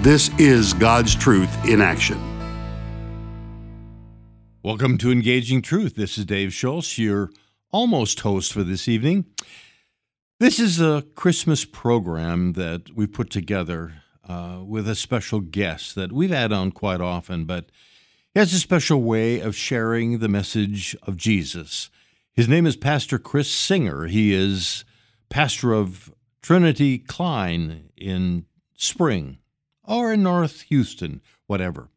This is God's truth in action. Welcome to Engaging Truth. This is Dave Schultz, your almost host for this evening. This is a Christmas program that we put together uh, with a special guest that we've had on quite often, but he has a special way of sharing the message of Jesus. His name is Pastor Chris Singer. He is pastor of Trinity Klein in Spring or in North Houston, whatever.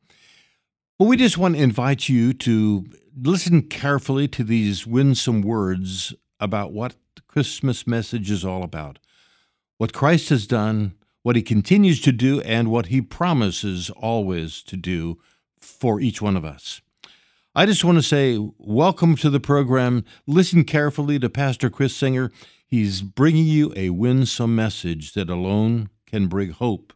Well, we just want to invite you to listen carefully to these winsome words about what the Christmas message is all about, what Christ has done, what he continues to do, and what he promises always to do for each one of us. I just want to say, welcome to the program. Listen carefully to Pastor Chris Singer. He's bringing you a winsome message that alone can bring hope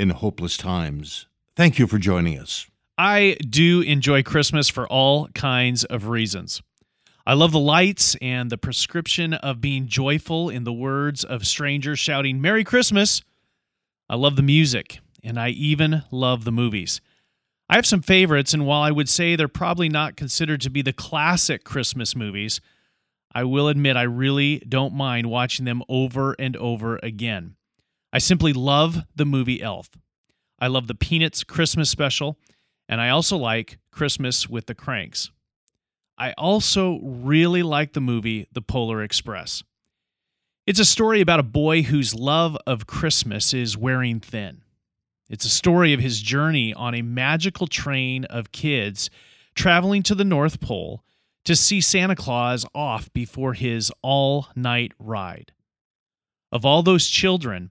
in hopeless times. Thank you for joining us. I do enjoy Christmas for all kinds of reasons. I love the lights and the prescription of being joyful in the words of strangers shouting, Merry Christmas. I love the music, and I even love the movies. I have some favorites, and while I would say they're probably not considered to be the classic Christmas movies, I will admit I really don't mind watching them over and over again. I simply love the movie Elf. I love the Peanuts Christmas special, and I also like Christmas with the Cranks. I also really like the movie The Polar Express. It's a story about a boy whose love of Christmas is wearing thin. It's a story of his journey on a magical train of kids traveling to the North Pole to see Santa Claus off before his all night ride. Of all those children,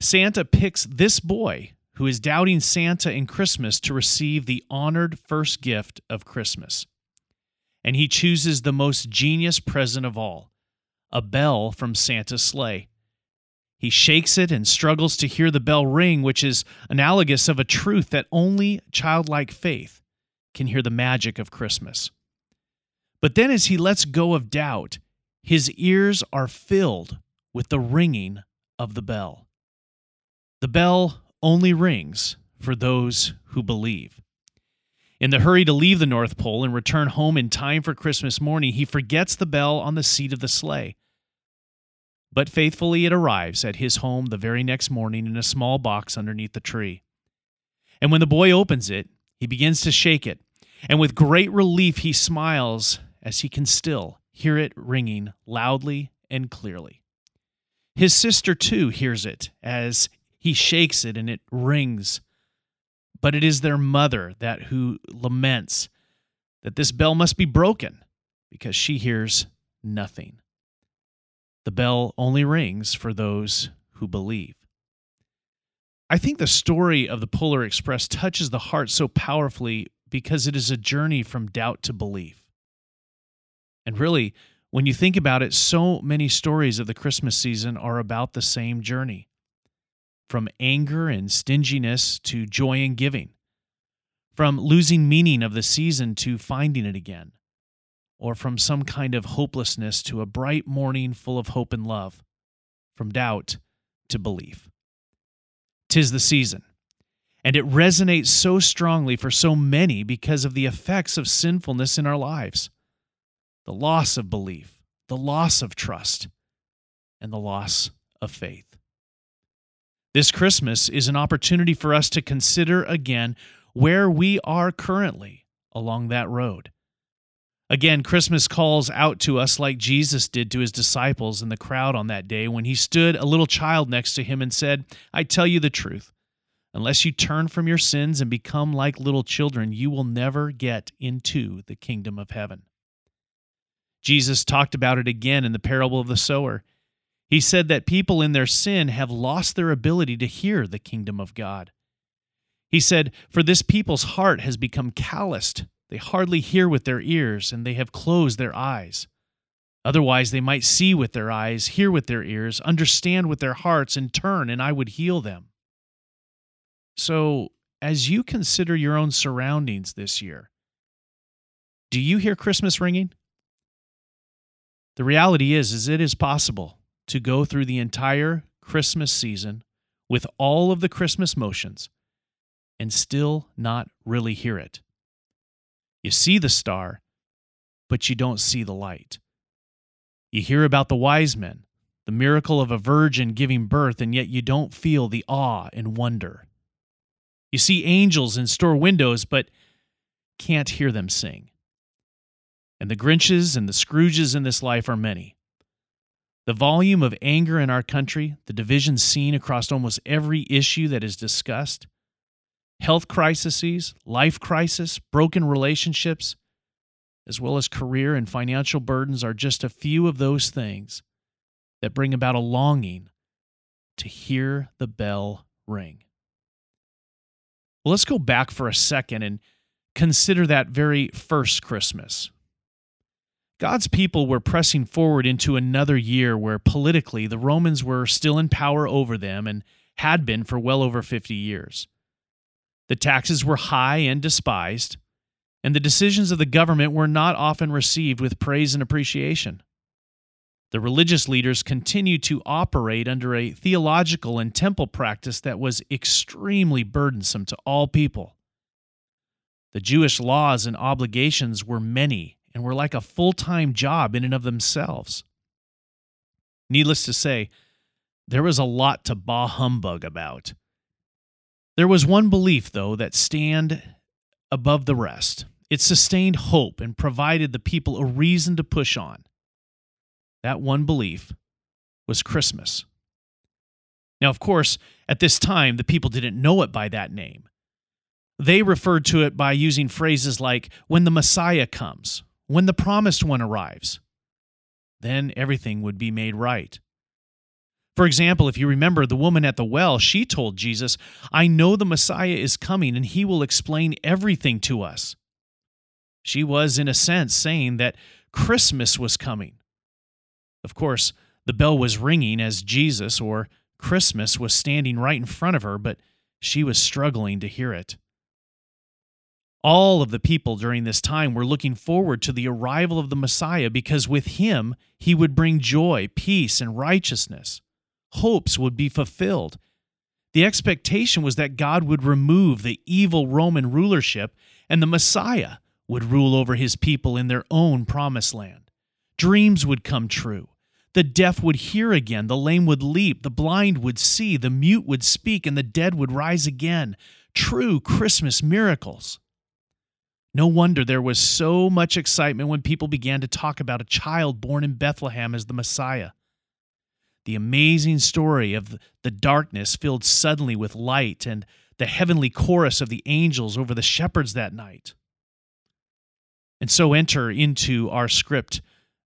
Santa picks this boy who is doubting Santa and Christmas to receive the honored first gift of Christmas. And he chooses the most genius present of all a bell from Santa's sleigh. He shakes it and struggles to hear the bell ring, which is analogous of a truth that only childlike faith can hear the magic of Christmas. But then, as he lets go of doubt, his ears are filled with the ringing of the bell. The bell only rings for those who believe. In the hurry to leave the North Pole and return home in time for Christmas morning, he forgets the bell on the seat of the sleigh. But faithfully it arrives at his home the very next morning in a small box underneath the tree. And when the boy opens it, he begins to shake it, and with great relief he smiles as he can still hear it ringing loudly and clearly. His sister too hears it as he shakes it and it rings. But it is their mother that who laments that this bell must be broken because she hears nothing. The bell only rings for those who believe. I think the story of the Polar Express touches the heart so powerfully because it is a journey from doubt to belief. And really, when you think about it, so many stories of the Christmas season are about the same journey from anger and stinginess to joy and giving, from losing meaning of the season to finding it again, or from some kind of hopelessness to a bright morning full of hope and love, from doubt to belief. Tis the season, and it resonates so strongly for so many because of the effects of sinfulness in our lives the loss of belief, the loss of trust, and the loss of faith. This Christmas is an opportunity for us to consider again where we are currently along that road Again, Christmas calls out to us like Jesus did to his disciples in the crowd on that day when he stood a little child next to him and said, I tell you the truth. Unless you turn from your sins and become like little children, you will never get into the kingdom of heaven. Jesus talked about it again in the parable of the sower. He said that people in their sin have lost their ability to hear the kingdom of God. He said, For this people's heart has become calloused. They hardly hear with their ears, and they have closed their eyes. Otherwise, they might see with their eyes, hear with their ears, understand with their hearts, and turn, and I would heal them. So, as you consider your own surroundings this year, do you hear Christmas ringing? The reality is is it is possible to go through the entire Christmas season with all of the Christmas motions and still not really hear it. You see the star, but you don't see the light. You hear about the wise men, the miracle of a virgin giving birth, and yet you don't feel the awe and wonder. You see angels in store windows, but can't hear them sing. And the Grinches and the Scrooges in this life are many. The volume of anger in our country, the divisions seen across almost every issue that is discussed, health crises, life crisis, broken relationships, as well as career and financial burdens are just a few of those things that bring about a longing to hear the bell ring. Well, let's go back for a second and consider that very first Christmas. God's people were pressing forward into another year where politically the Romans were still in power over them and had been for well over 50 years. The taxes were high and despised, and the decisions of the government were not often received with praise and appreciation. The religious leaders continued to operate under a theological and temple practice that was extremely burdensome to all people. The Jewish laws and obligations were many and were like a full time job in and of themselves. Needless to say, there was a lot to bah humbug about. There was one belief, though, that stand above the rest. It sustained hope and provided the people a reason to push on. That one belief was Christmas. Now, of course, at this time, the people didn't know it by that name. They referred to it by using phrases like, when the Messiah comes, when the promised one arrives. Then everything would be made right. For example, if you remember the woman at the well, she told Jesus, I know the Messiah is coming and he will explain everything to us. She was, in a sense, saying that Christmas was coming. Of course, the bell was ringing as Jesus or Christmas was standing right in front of her, but she was struggling to hear it. All of the people during this time were looking forward to the arrival of the Messiah because with him he would bring joy, peace, and righteousness hopes would be fulfilled. The expectation was that God would remove the evil Roman rulership and the Messiah would rule over his people in their own promised land. Dreams would come true. The deaf would hear again, the lame would leap, the blind would see, the mute would speak, and the dead would rise again. True Christmas miracles. No wonder there was so much excitement when people began to talk about a child born in Bethlehem as the Messiah the amazing story of the darkness filled suddenly with light and the heavenly chorus of the angels over the shepherds that night. And so enter into our script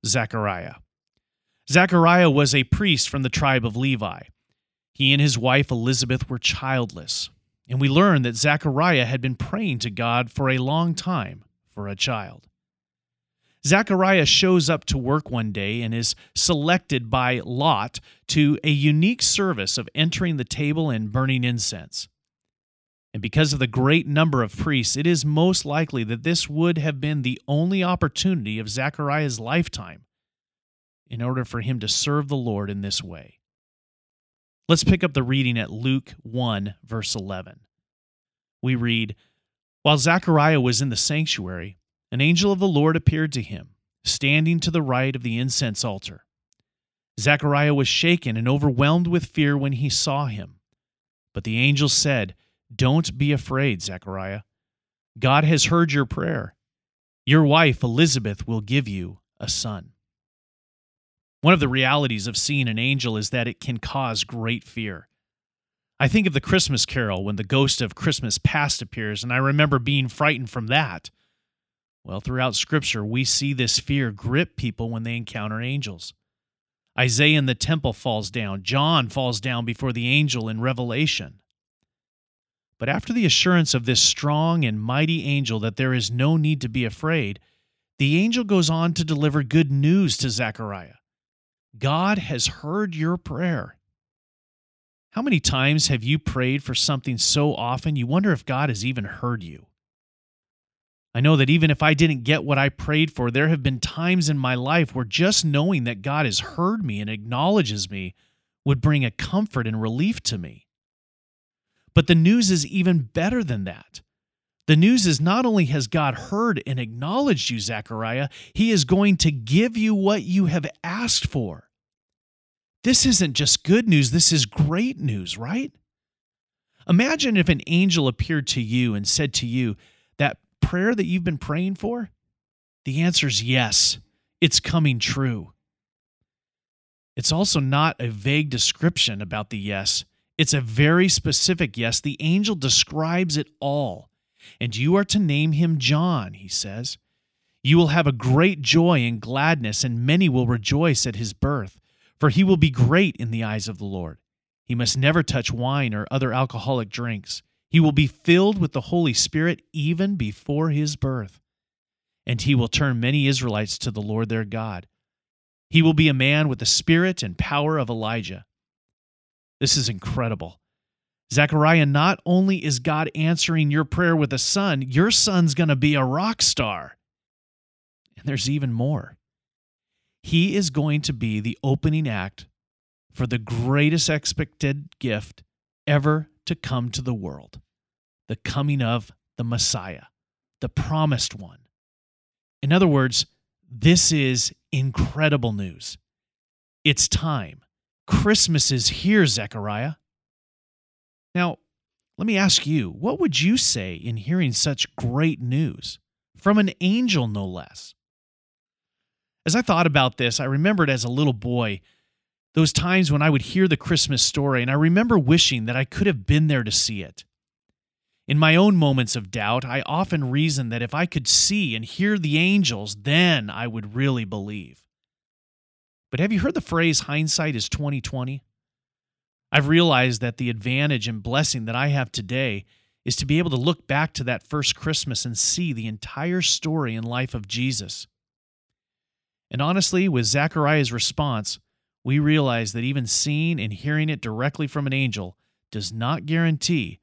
Zechariah. Zechariah was a priest from the tribe of Levi. He and his wife Elizabeth were childless, and we learn that Zechariah had been praying to God for a long time for a child. Zechariah shows up to work one day and is selected by Lot to a unique service of entering the table and burning incense. And because of the great number of priests, it is most likely that this would have been the only opportunity of Zechariah's lifetime in order for him to serve the Lord in this way. Let's pick up the reading at Luke 1, verse 11. We read While Zechariah was in the sanctuary, an angel of the Lord appeared to him, standing to the right of the incense altar. Zechariah was shaken and overwhelmed with fear when he saw him. But the angel said, Don't be afraid, Zechariah. God has heard your prayer. Your wife, Elizabeth, will give you a son. One of the realities of seeing an angel is that it can cause great fear. I think of the Christmas carol when the ghost of Christmas past appears, and I remember being frightened from that. Well, throughout Scripture, we see this fear grip people when they encounter angels. Isaiah in the temple falls down. John falls down before the angel in Revelation. But after the assurance of this strong and mighty angel that there is no need to be afraid, the angel goes on to deliver good news to Zechariah. God has heard your prayer. How many times have you prayed for something so often you wonder if God has even heard you? I know that even if I didn't get what I prayed for, there have been times in my life where just knowing that God has heard me and acknowledges me would bring a comfort and relief to me. But the news is even better than that. The news is not only has God heard and acknowledged you, Zechariah, he is going to give you what you have asked for. This isn't just good news, this is great news, right? Imagine if an angel appeared to you and said to you, That prayer that you've been praying for? The answer is yes, it's coming true. It's also not a vague description about the yes. It's a very specific yes. The angel describes it all. And you are to name him John, he says. You will have a great joy and gladness, and many will rejoice at his birth, for he will be great in the eyes of the Lord. He must never touch wine or other alcoholic drinks. He will be filled with the Holy Spirit even before his birth. And he will turn many Israelites to the Lord their God he will be a man with the spirit and power of Elijah. This is incredible. Zechariah, not only is God answering your prayer with a son, your son's going to be a rock star. And there's even more. He is going to be the opening act for the greatest expected gift ever to come to the world the coming of the Messiah, the promised one. In other words, this is incredible news. It's time. Christmas is here, Zechariah. Now, let me ask you, what would you say in hearing such great news? From an angel, no less. As I thought about this, I remembered as a little boy those times when I would hear the Christmas story, and I remember wishing that I could have been there to see it. In my own moments of doubt, I often reasoned that if I could see and hear the angels, then I would really believe. But have you heard the phrase hindsight is 2020? I've realized that the advantage and blessing that I have today is to be able to look back to that first Christmas and see the entire story and life of Jesus. And honestly, with Zechariah's response, we realize that even seeing and hearing it directly from an angel does not guarantee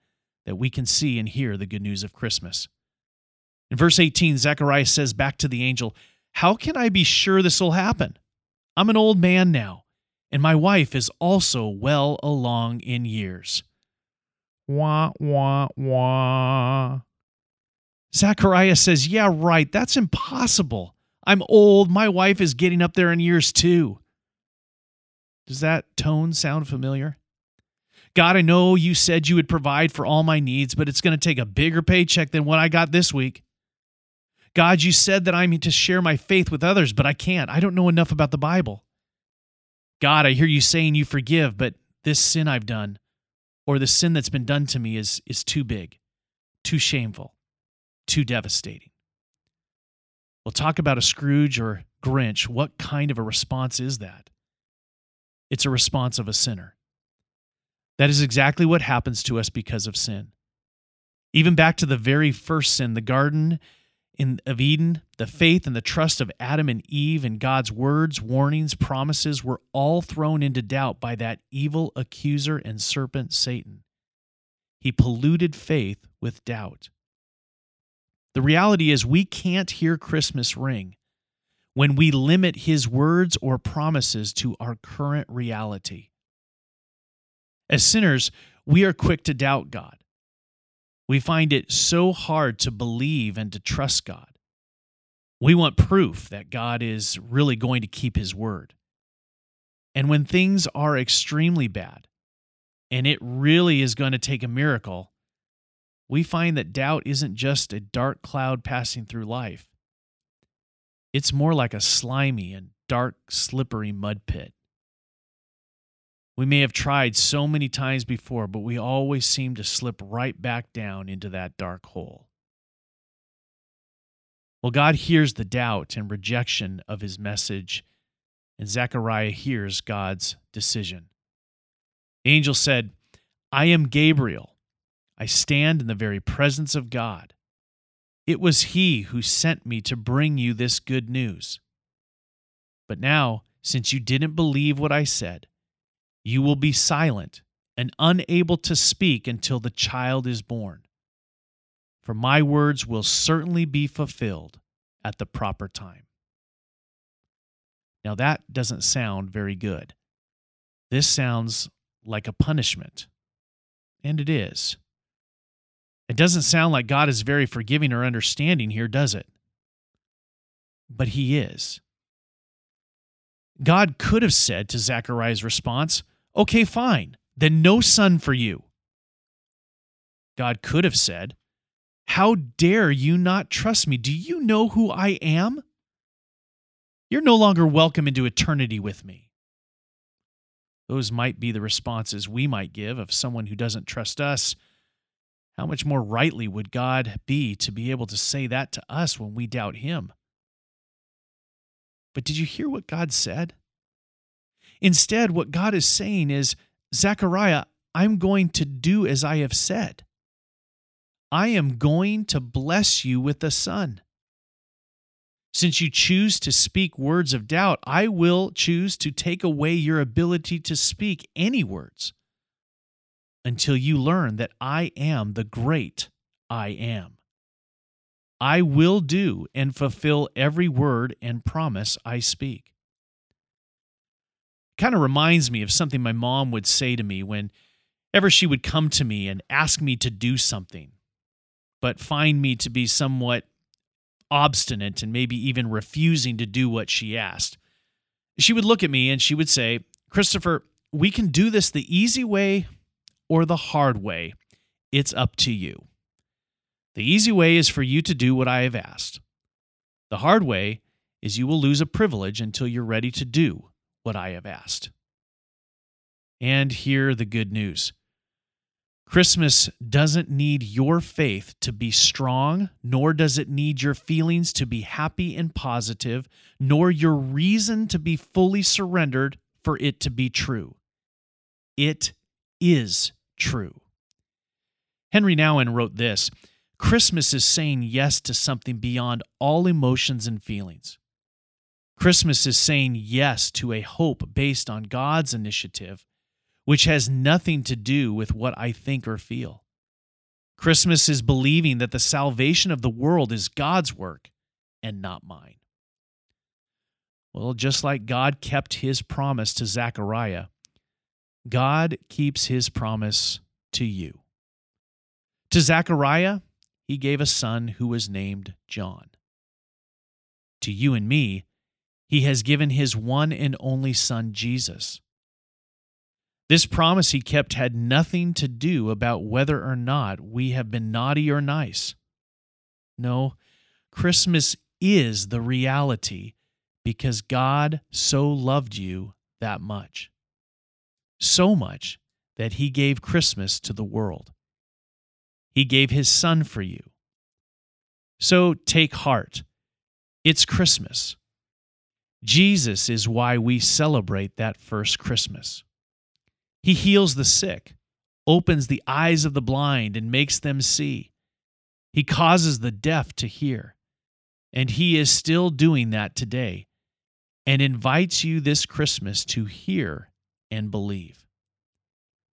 that we can see and hear the good news of Christmas. In verse 18, Zechariah says back to the angel, How can I be sure this will happen? I'm an old man now, and my wife is also well along in years. Wah, wah, wah. Zechariah says, Yeah, right, that's impossible. I'm old. My wife is getting up there in years too. Does that tone sound familiar? God, I know you said you would provide for all my needs, but it's going to take a bigger paycheck than what I got this week. God, you said that I'm to share my faith with others, but I can't. I don't know enough about the Bible. God, I hear you saying you forgive, but this sin I've done, or the sin that's been done to me, is, is too big, too shameful, too devastating. We'll talk about a Scrooge or Grinch. What kind of a response is that? It's a response of a sinner. That is exactly what happens to us because of sin. Even back to the very first sin, the garden in, of Eden, the faith and the trust of Adam and Eve and God's words, warnings, promises were all thrown into doubt by that evil accuser and serpent, Satan. He polluted faith with doubt. The reality is, we can't hear Christmas ring when we limit his words or promises to our current reality. As sinners, we are quick to doubt God. We find it so hard to believe and to trust God. We want proof that God is really going to keep his word. And when things are extremely bad, and it really is going to take a miracle, we find that doubt isn't just a dark cloud passing through life. It's more like a slimy and dark, slippery mud pit. We may have tried so many times before, but we always seem to slip right back down into that dark hole. Well, God hears the doubt and rejection of his message, and Zechariah hears God's decision. The angel said, I am Gabriel. I stand in the very presence of God. It was He who sent me to bring you this good news. But now, since you didn't believe what I said, you will be silent and unable to speak until the child is born. For my words will certainly be fulfilled at the proper time. Now, that doesn't sound very good. This sounds like a punishment, and it is. It doesn't sound like God is very forgiving or understanding here, does it? But He is. God could have said to Zechariah's response, Okay, fine, then no son for you. God could have said, How dare you not trust me? Do you know who I am? You're no longer welcome into eternity with me. Those might be the responses we might give of someone who doesn't trust us. How much more rightly would God be to be able to say that to us when we doubt Him? But did you hear what God said? Instead, what God is saying is, Zechariah, I'm going to do as I have said. I am going to bless you with a son. Since you choose to speak words of doubt, I will choose to take away your ability to speak any words until you learn that I am the great I am. I will do and fulfill every word and promise I speak. Kind of reminds me of something my mom would say to me whenever she would come to me and ask me to do something, but find me to be somewhat obstinate and maybe even refusing to do what she asked. She would look at me and she would say, Christopher, we can do this the easy way or the hard way. It's up to you. The easy way is for you to do what I have asked. The hard way is you will lose a privilege until you're ready to do what I have asked. And hear the good news Christmas doesn't need your faith to be strong, nor does it need your feelings to be happy and positive, nor your reason to be fully surrendered for it to be true. It is true. Henri Nouwen wrote this Christmas is saying yes to something beyond all emotions and feelings. Christmas is saying yes to a hope based on God's initiative which has nothing to do with what I think or feel. Christmas is believing that the salvation of the world is God's work and not mine. Well, just like God kept his promise to Zechariah, God keeps his promise to you. To Zechariah, he gave a son who was named John. To you and me, he has given his one and only son, Jesus. This promise he kept had nothing to do about whether or not we have been naughty or nice. No, Christmas is the reality because God so loved you that much. So much that he gave Christmas to the world. He gave his son for you. So take heart. It's Christmas. Jesus is why we celebrate that first Christmas. He heals the sick, opens the eyes of the blind, and makes them see. He causes the deaf to hear. And He is still doing that today and invites you this Christmas to hear and believe.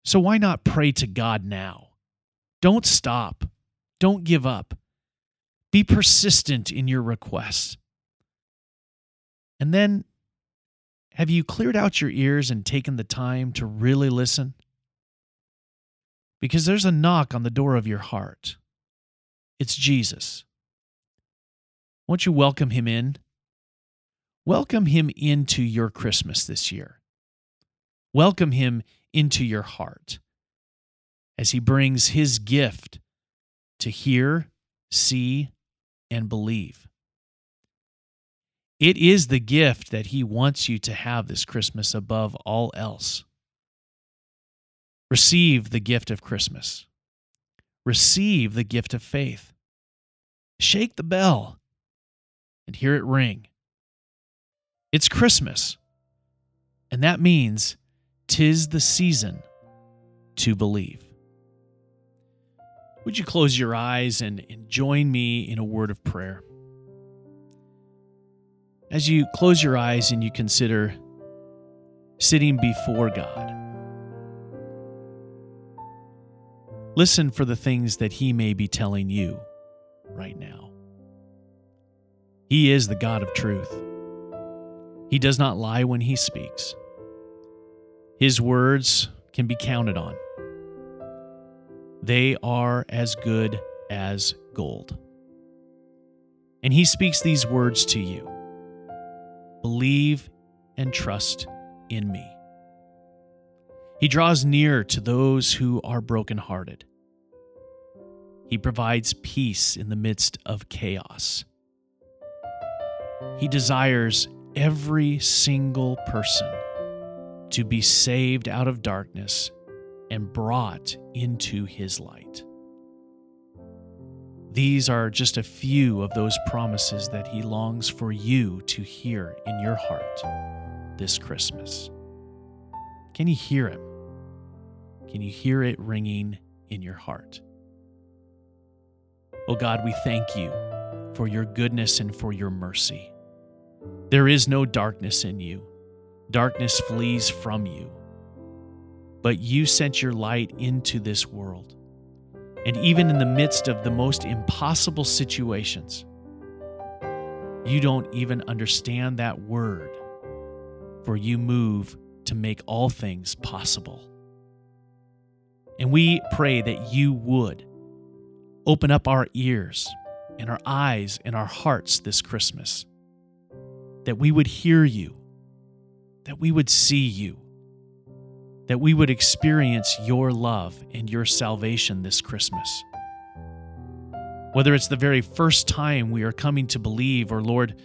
So why not pray to God now? Don't stop. Don't give up. Be persistent in your requests. And then have you cleared out your ears and taken the time to really listen? Because there's a knock on the door of your heart. It's Jesus. Won't you welcome him in? Welcome him into your Christmas this year. Welcome him into your heart as he brings his gift to hear, see, and believe. It is the gift that He wants you to have this Christmas above all else. Receive the gift of Christmas. Receive the gift of faith. Shake the bell and hear it ring. It's Christmas, and that means tis the season to believe. would you close your eyes and, and join me in a word of prayer? As you close your eyes and you consider sitting before God, listen for the things that He may be telling you right now. He is the God of truth. He does not lie when He speaks. His words can be counted on. They are as good as gold. And he speaks these words to you Believe and trust in me. He draws near to those who are brokenhearted. He provides peace in the midst of chaos. He desires every single person to be saved out of darkness and brought into his light. These are just a few of those promises that he longs for you to hear in your heart this Christmas. Can you hear him? Can you hear it ringing in your heart? Oh God, we thank you for your goodness and for your mercy. There is no darkness in you, darkness flees from you but you sent your light into this world. And even in the midst of the most impossible situations, you don't even understand that word, for you move to make all things possible. And we pray that you would open up our ears and our eyes and our hearts this Christmas, that we would hear you, that we would see you that we would experience your love and your salvation this Christmas. Whether it's the very first time we are coming to believe, or Lord,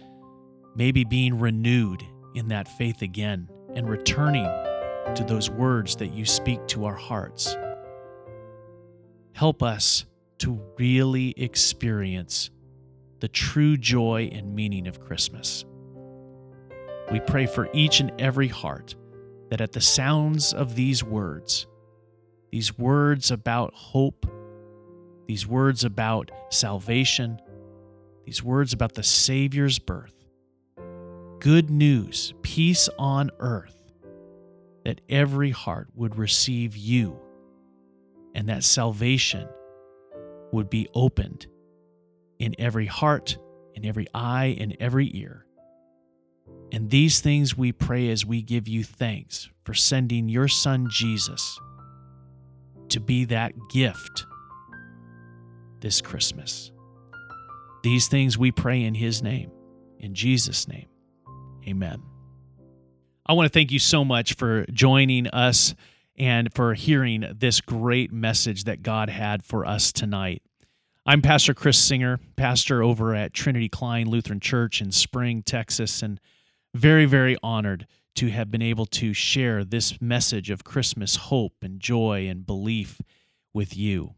maybe being renewed in that faith again and returning to those words that you speak to our hearts. Help us to really experience the true joy and meaning of Christmas. We pray for each and every heart that at the sounds of these words, these words about hope, these words about salvation, these words about the Savior's birth, good news, peace on earth, that every heart would receive you and that salvation would be opened in every heart, in every eye, in every ear and these things we pray as we give you thanks for sending your Son Jesus to be that gift this Christmas. These things we pray in His name, in Jesus' name. Amen. I want to thank you so much for joining us and for hearing this great message that God had for us tonight. I'm Pastor Chris Singer, pastor over at Trinity Klein Lutheran Church in Spring, Texas, and very, very honored to have been able to share this message of Christmas hope and joy and belief with you.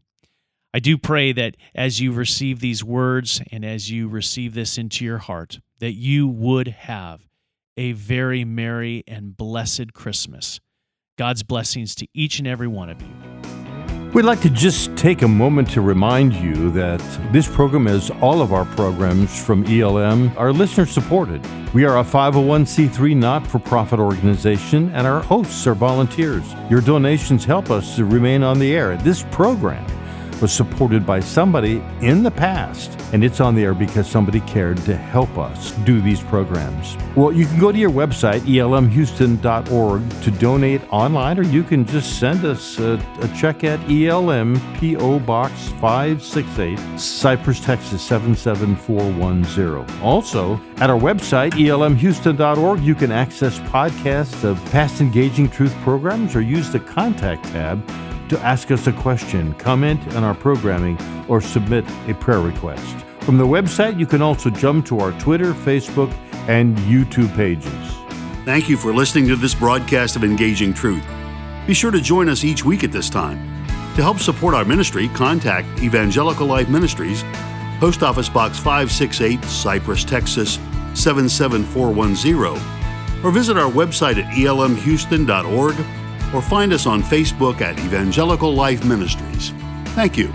I do pray that as you receive these words and as you receive this into your heart, that you would have a very merry and blessed Christmas. God's blessings to each and every one of you. We'd like to just take a moment to remind you that this program, as all of our programs from ELM, are listener supported. We are a 501c3 not for profit organization, and our hosts are volunteers. Your donations help us to remain on the air. This program was supported by somebody in the past, and it's on the air because somebody cared to help us do these programs. Well, you can go to your website, elmhouston.org, to donate online, or you can just send us a, a check at ELM PO Box 568, Cypress, Texas 77410. Also, at our website, elmhouston.org, you can access podcasts of past Engaging Truth programs or use the contact tab to ask us a question, comment on our programming, or submit a prayer request. From the website, you can also jump to our Twitter, Facebook, and YouTube pages. Thank you for listening to this broadcast of Engaging Truth. Be sure to join us each week at this time. To help support our ministry, contact Evangelical Life Ministries, Post Office Box 568, Cypress, Texas 77410, or visit our website at elmhouston.org or find us on Facebook at Evangelical Life Ministries. Thank you.